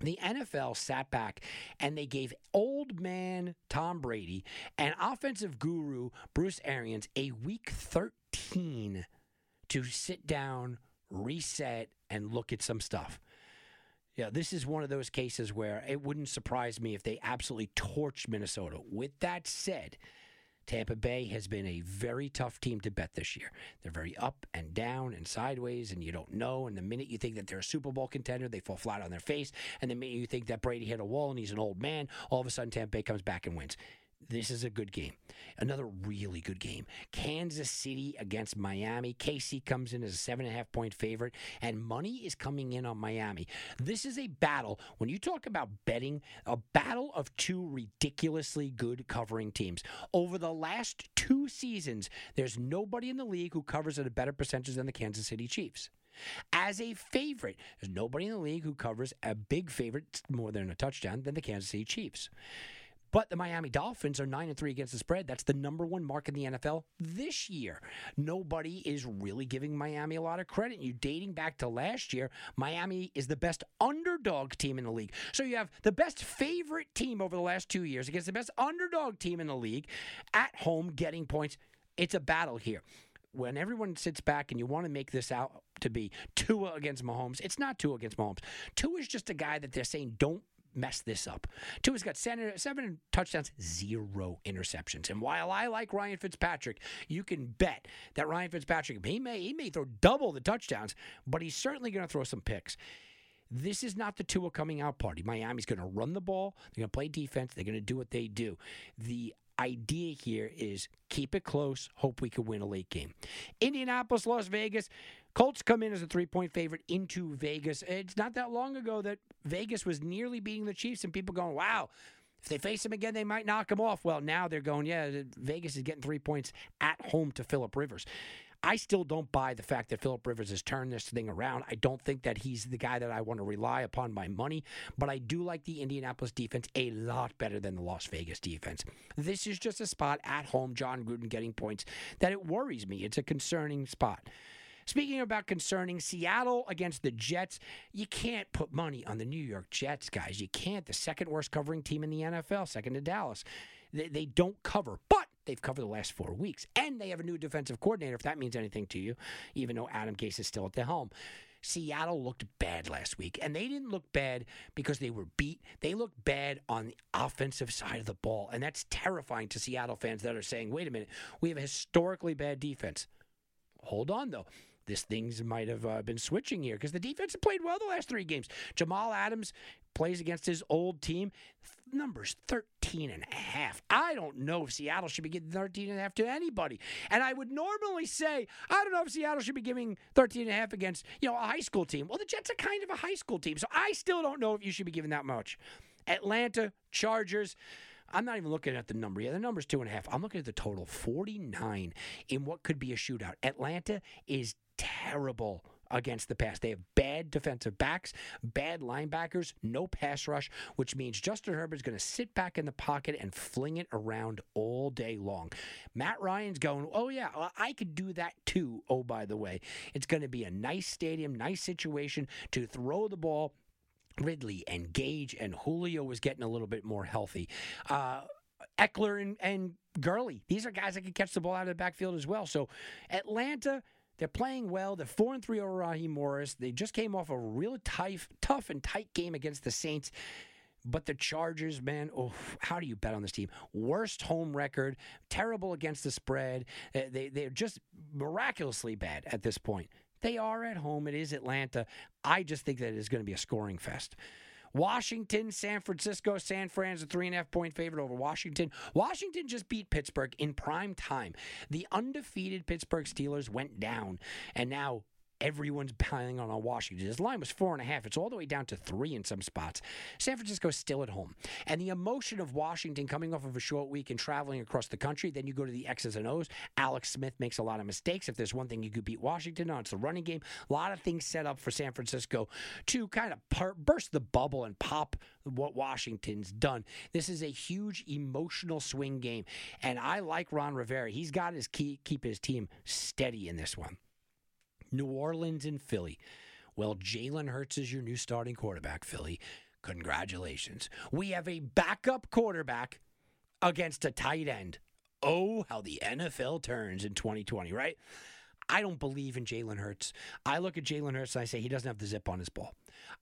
the NFL sat back and they gave old man Tom Brady and offensive guru Bruce Arians a week 13 to sit down, reset, and look at some stuff. Yeah, this is one of those cases where it wouldn't surprise me if they absolutely torched Minnesota. With that said, Tampa Bay has been a very tough team to bet this year. They're very up and down and sideways, and you don't know. And the minute you think that they're a Super Bowl contender, they fall flat on their face. And the minute you think that Brady hit a wall and he's an old man, all of a sudden Tampa Bay comes back and wins. This is a good game. Another really good game. Kansas City against Miami. KC comes in as a seven and a half point favorite, and money is coming in on Miami. This is a battle. When you talk about betting, a battle of two ridiculously good covering teams. Over the last two seasons, there's nobody in the league who covers at a better percentage than the Kansas City Chiefs. As a favorite, there's nobody in the league who covers a big favorite more than a touchdown than the Kansas City Chiefs But the Miami Dolphins are 9 and 3 against the spread. That's the number one mark in the NFL this year. Nobody is really giving Miami a lot of credit. You dating back to last year, Miami is the best underdog team in the league. So you have the best favorite team over the last 2 years against the best underdog team in the league at home getting points. It's a battle here when everyone sits back and you want to make this out to be Tua against Mahomes, it's not Tua against Mahomes. Tua is just a guy that they're saying don't mess this up. Tua's got seven, seven touchdowns, zero interceptions. And while I like Ryan Fitzpatrick, you can bet that Ryan Fitzpatrick he may he may throw double the touchdowns, but he's certainly going to throw some picks. This is not the Tua coming out party. Miami's going to run the ball. They're going to play defense. They're going to do what they do. The idea here is keep it close, hope we can win a late game. Indianapolis, Las Vegas. Colts come in as a three point favorite into Vegas. It's not that long ago that Vegas was nearly beating the Chiefs, and people going, wow. If they face them again, they might knock them off. Well, now they're going, yeah, Vegas is getting three points at home to Philip Rivers. I still don't buy the fact that Philip Rivers has turned this thing around. I don't think that he's the guy that I want to rely upon my money, but I do like the Indianapolis defense a lot better than the Las Vegas defense. This is just a spot at home, Jon Gruden getting points, that it worries me. It's a concerning spot. Speaking about concerning Seattle against the Jets, you can't put money on the New York Jets, guys. You can't. The second worst covering team in the NFL, second to Dallas. They, they don't cover, but they've covered the last four weeks. And they have a new defensive coordinator, if that means anything to you, even though Adam Gase is still at the helm. Seattle looked bad last week, and they didn't look bad because they were beat. They looked bad on the offensive side of the ball, and that's terrifying to Seattle fans that are saying, wait a minute, we have a historically bad defense. Hold on, though this things might have uh, been switching here because the defense have played well the last three games. Jamal Adams plays against his old team. Numbers 13 and a half. I don't know if Seattle should be getting 13 and a half to anybody. And I would normally say, I don't know if Seattle should be giving 13 and a half against, you know, a high school team. Well, the Jets are kind of a high school team. So I still don't know if you should be giving that much. Atlanta, Chargers. I'm not even looking at the number yet. The number's two and a half. I'm looking at the total 49 in what could be a shootout. Atlanta is terrible against the pass. They have bad defensive backs, bad linebackers, no pass rush, which means Justin Herbert's going to sit back in the pocket and fling it around all day long. Matt Ryan's going, oh, yeah, I could do that too. Oh, by the way, it's going to be a nice stadium, nice situation to throw the ball. Ridley and Gage and Julio was getting a little bit more healthy. Uh, Ekeler and, and Gurley, these are guys that can catch the ball out of the backfield as well. So Atlanta they're playing well. They're four and three over Raheem Morris. They just came off a real tough, tough and tight game against the Saints. But the Chargers, man, oh, how do you bet on this team? Worst home record, terrible against the spread. Uh, they, they're just miraculously bad at this point. They are at home. It is Atlanta. I just think that it is going to be a scoring fest. Washington, San Francisco, San Fran's a three and a half point favorite over Washington. Washington just beat Pittsburgh in prime time. The undefeated Pittsburgh Steelers went down, and now everyone's piling on on Washington. His line was four and a half. It's all the way down to three in some spots. San Francisco's still at home. And the emotion of Washington coming off of a short week and traveling across the country, then you go to the X's and O's. Alex Smith makes a lot of mistakes. If there's one thing you could beat Washington on, it's the running game. A lot of things set up for San Francisco to kind of burst the bubble and pop what Washington's done. This is a huge emotional swing game. And I like Ron Rivera. He's got his key keep his team steady in this one. New Orleans and Philly. Well, Jalen Hurts is your new starting quarterback, Philly. Congratulations. We have a backup quarterback against a tight end. Oh, how the NFL turns in 2020, right? I don't believe in Jalen Hurts. I look at Jalen Hurts and I say he doesn't have the zip on his ball.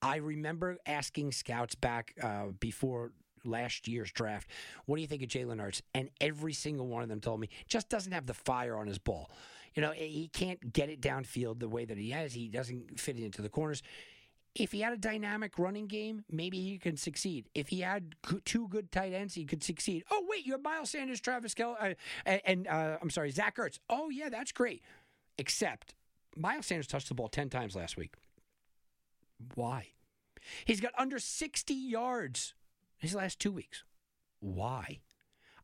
I remember asking scouts back uh, before last year's draft, what do you think of Jalen Hurts? And every single one of them told me just doesn't have the fire on his ball. You know, he can't get it downfield the way that he has. He doesn't fit it into the corners. If he had a dynamic running game, maybe he can succeed. If he had two good tight ends, he could succeed. Oh wait, you have Miles Sanders, Travis Kelce, uh, and uh, I'm sorry, Zach Ertz. Oh yeah, that's great. Except Miles Sanders touched the ball ten times last week. Why? He's got under 60 yards his last two weeks. Why?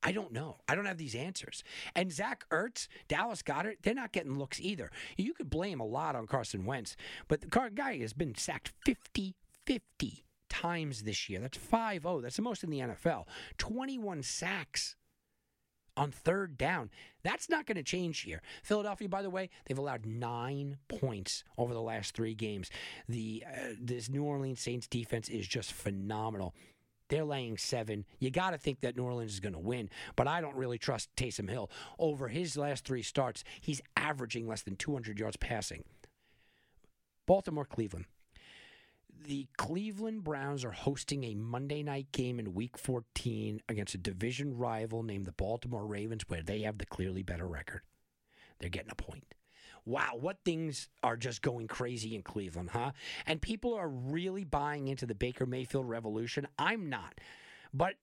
I don't know. I don't have these answers. And Zach Ertz, Dallas Goedert, they're not getting looks either. You could blame a lot on Carson Wentz, but the guy has been sacked 50 50 times this year. That's 5 0. That's the most in the NFL. 21 sacks on third down. That's not going to change here. Philadelphia, by the way, they've allowed nine points over the last three games. The uh, this New Orleans Saints defense is just phenomenal. They're laying seven. You got to think that New Orleans is going to win, but I don't really trust Taysom Hill. Over his last three starts, he's averaging less than 200 yards passing. Baltimore, Cleveland. The Cleveland Browns are hosting a Monday night game in week 14 against a division rival named the Baltimore Ravens, where they have the clearly better record. They're getting a point. Wow, what things are just going crazy in Cleveland, huh? And people are really buying into the Baker Mayfield revolution. I'm not. But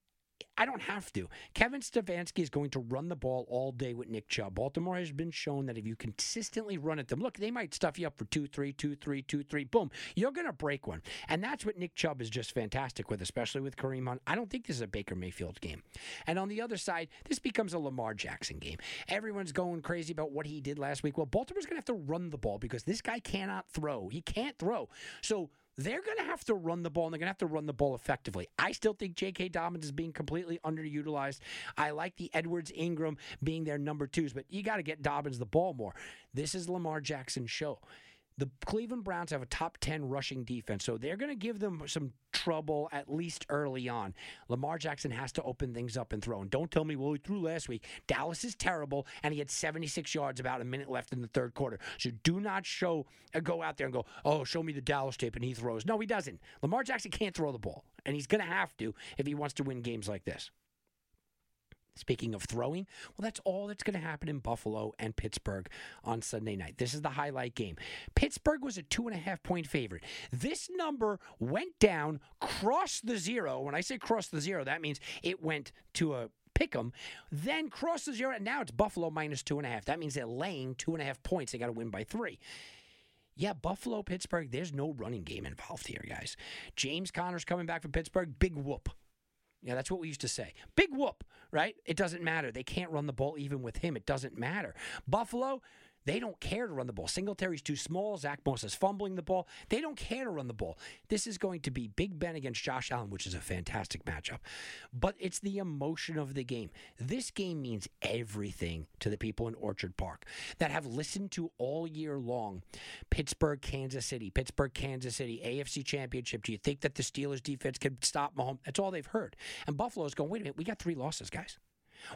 I don't have to. Kevin Stefanski is going to run the ball all day with Nick Chubb. Baltimore has been shown that if you consistently run at them, look, they might stuff you up for two, three, two, three, two, three, boom. You're going to break one. And that's what Nick Chubb is just fantastic with, especially with Kareem Hunt. I don't think this is a Baker Mayfield game. And on the other side, this becomes a Lamar Jackson game. Everyone's going crazy about what he did last week. Well, Baltimore's going to have to run the ball because this guy cannot throw. He can't throw. So they're going to have to run the ball and they're going to have to run the ball effectively. I still think J.K. Dobbins is being completely underutilized. I like the Edwards Ingram being their number twos, but you got to get Dobbins the ball more. This is Lamar Jackson's show. The Cleveland Browns have a top 10 rushing defense, so they're going to give them some trouble at least early on. Lamar Jackson has to open things up and throw. And don't tell me, well, he threw last week. Dallas is terrible, and he had 76 yards about a minute left in the third quarter. So do not show, uh, go out there and go, oh, show me the Dallas tape, and he throws. No, he doesn't. Lamar Jackson can't throw the ball, and he's going to have to if he wants to win games like this. Speaking of throwing, well, that's all that's going to happen in Buffalo and Pittsburgh on Sunday night. This is the highlight game. Pittsburgh was a two and a half point favorite. This number went down, crossed the zero. When I say crossed the zero, that means it went to a pick 'em, then cross the zero, and now it's Buffalo minus two and a half. That means they're laying two and a half points. They got to win by three. Yeah, Buffalo, Pittsburgh, there's no running game involved here, guys. James Conner's coming back from Pittsburgh. Big whoop. Yeah, that's what we used to say. Big whoop, right? It doesn't matter. They can't run the ball even with him. It doesn't matter. Buffalo, they don't care to run the ball. Singletary's too small. Zach Moss is fumbling the ball. They don't care to run the ball. This is going to be Big Ben against Josh Allen, which is a fantastic matchup. But it's the emotion of the game. This game means everything to the people in Orchard Park that have listened to all year long Pittsburgh, Kansas City, Pittsburgh, Kansas City, AFC Championship. Do you think that the Steelers defense can stop Mahomes? That's all they've heard. And Buffalo's going, wait a minute, we got three losses, guys.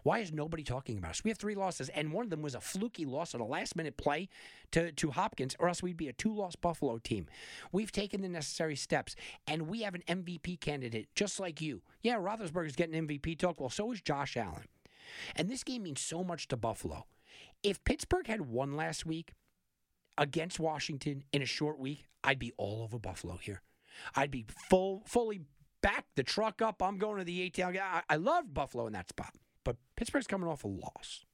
Why is nobody talking about us? We have three losses, and one of them was a fluky loss on a last minute play to, to Hopkins, or else we'd be a two loss Buffalo team. We've taken the necessary steps, and we have an MVP candidate just like you. Yeah, Roethlisberger's getting MVP talk. Well, so is Josh Allen. And this game means so much to Buffalo. If Pittsburgh had won last week against Washington in a short week, I'd be all over Buffalo here. I'd be full, fully back the truck up. I'm going to the ATL. I, I love Buffalo in that spot. But Pittsburgh's coming off a loss.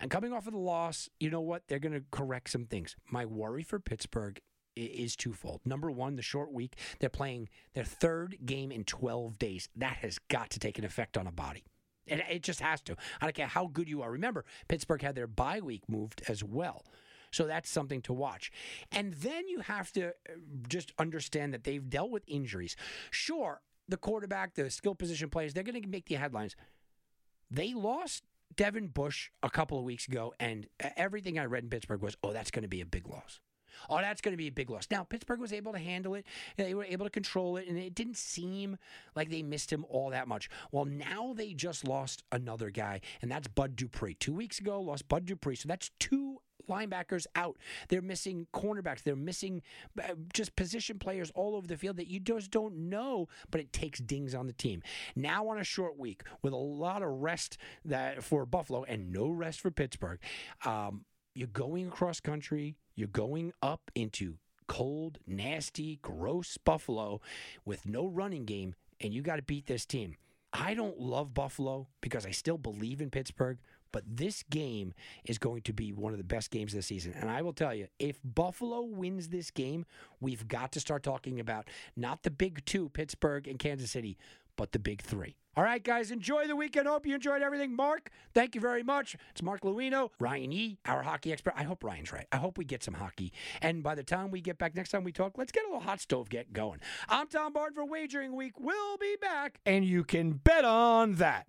And coming off of the loss, you know what? They're going to correct some things. My worry for Pittsburgh is twofold. Number one, the short week. They're playing their third game in 12 days. That has got to take an effect on a body. It, it just has to. I don't care how good you are. Remember, Pittsburgh had their bye week moved as well. So that's something to watch. And then you have to uh, just understand that they've dealt with injuries. Sure, the quarterback, the skill position players, they're going to make the headlines. They lost Devin Bush a couple of weeks ago, and everything I read in Pittsburgh was, oh, that's going to be a big loss. Oh, that's going to be a big loss. Now, Pittsburgh was able to handle it. They were able to control it, and it didn't seem like they missed him all that much. Well, now they just lost another guy, and that's Bud Dupree. Two weeks ago, lost Bud Dupree. So that's two linebackers out. They're missing cornerbacks. They're missing uh, just position players all over the field that you just don't know, but it takes dings on the team. Now on a short week with a lot of rest that for Buffalo and no rest for Pittsburgh, um, you're going across country. You're going up into cold, nasty, gross Buffalo with no running game, and you got to beat this team. I don't love Buffalo because I still believe in Pittsburgh, but this game is going to be one of the best games of the season. And I will tell you, if Buffalo wins this game, we've got to start talking about not the big two, Pittsburgh and Kansas City, but the big three. All right, guys, enjoy the weekend. Hope you enjoyed everything. Mark, thank you very much. It's Mark Luino, Ryan E., our hockey expert. I hope Ryan's right. I hope we get some hockey. And by the time we get back next time we talk, let's get a little hot stove get going. I'm Tom Bard for Wagering Week. We'll be back, and you can bet on that.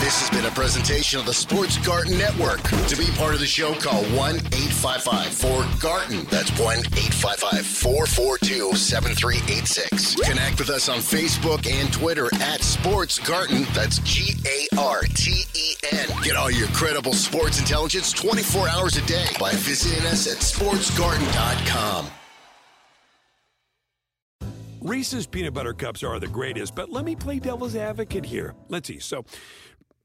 This has been a presentation of the Sports Garden Network. To be part of the show, call 1 855 4 Garden. That's 1 855 442 7386. Connect with us on Facebook and Twitter at Sports Garden. That's G A R T E N. Get all your credible sports intelligence 24 hours a day by visiting us at sportsgarden.com. Reese's peanut butter cups are the greatest, but let me play devil's advocate here. Let's see. So,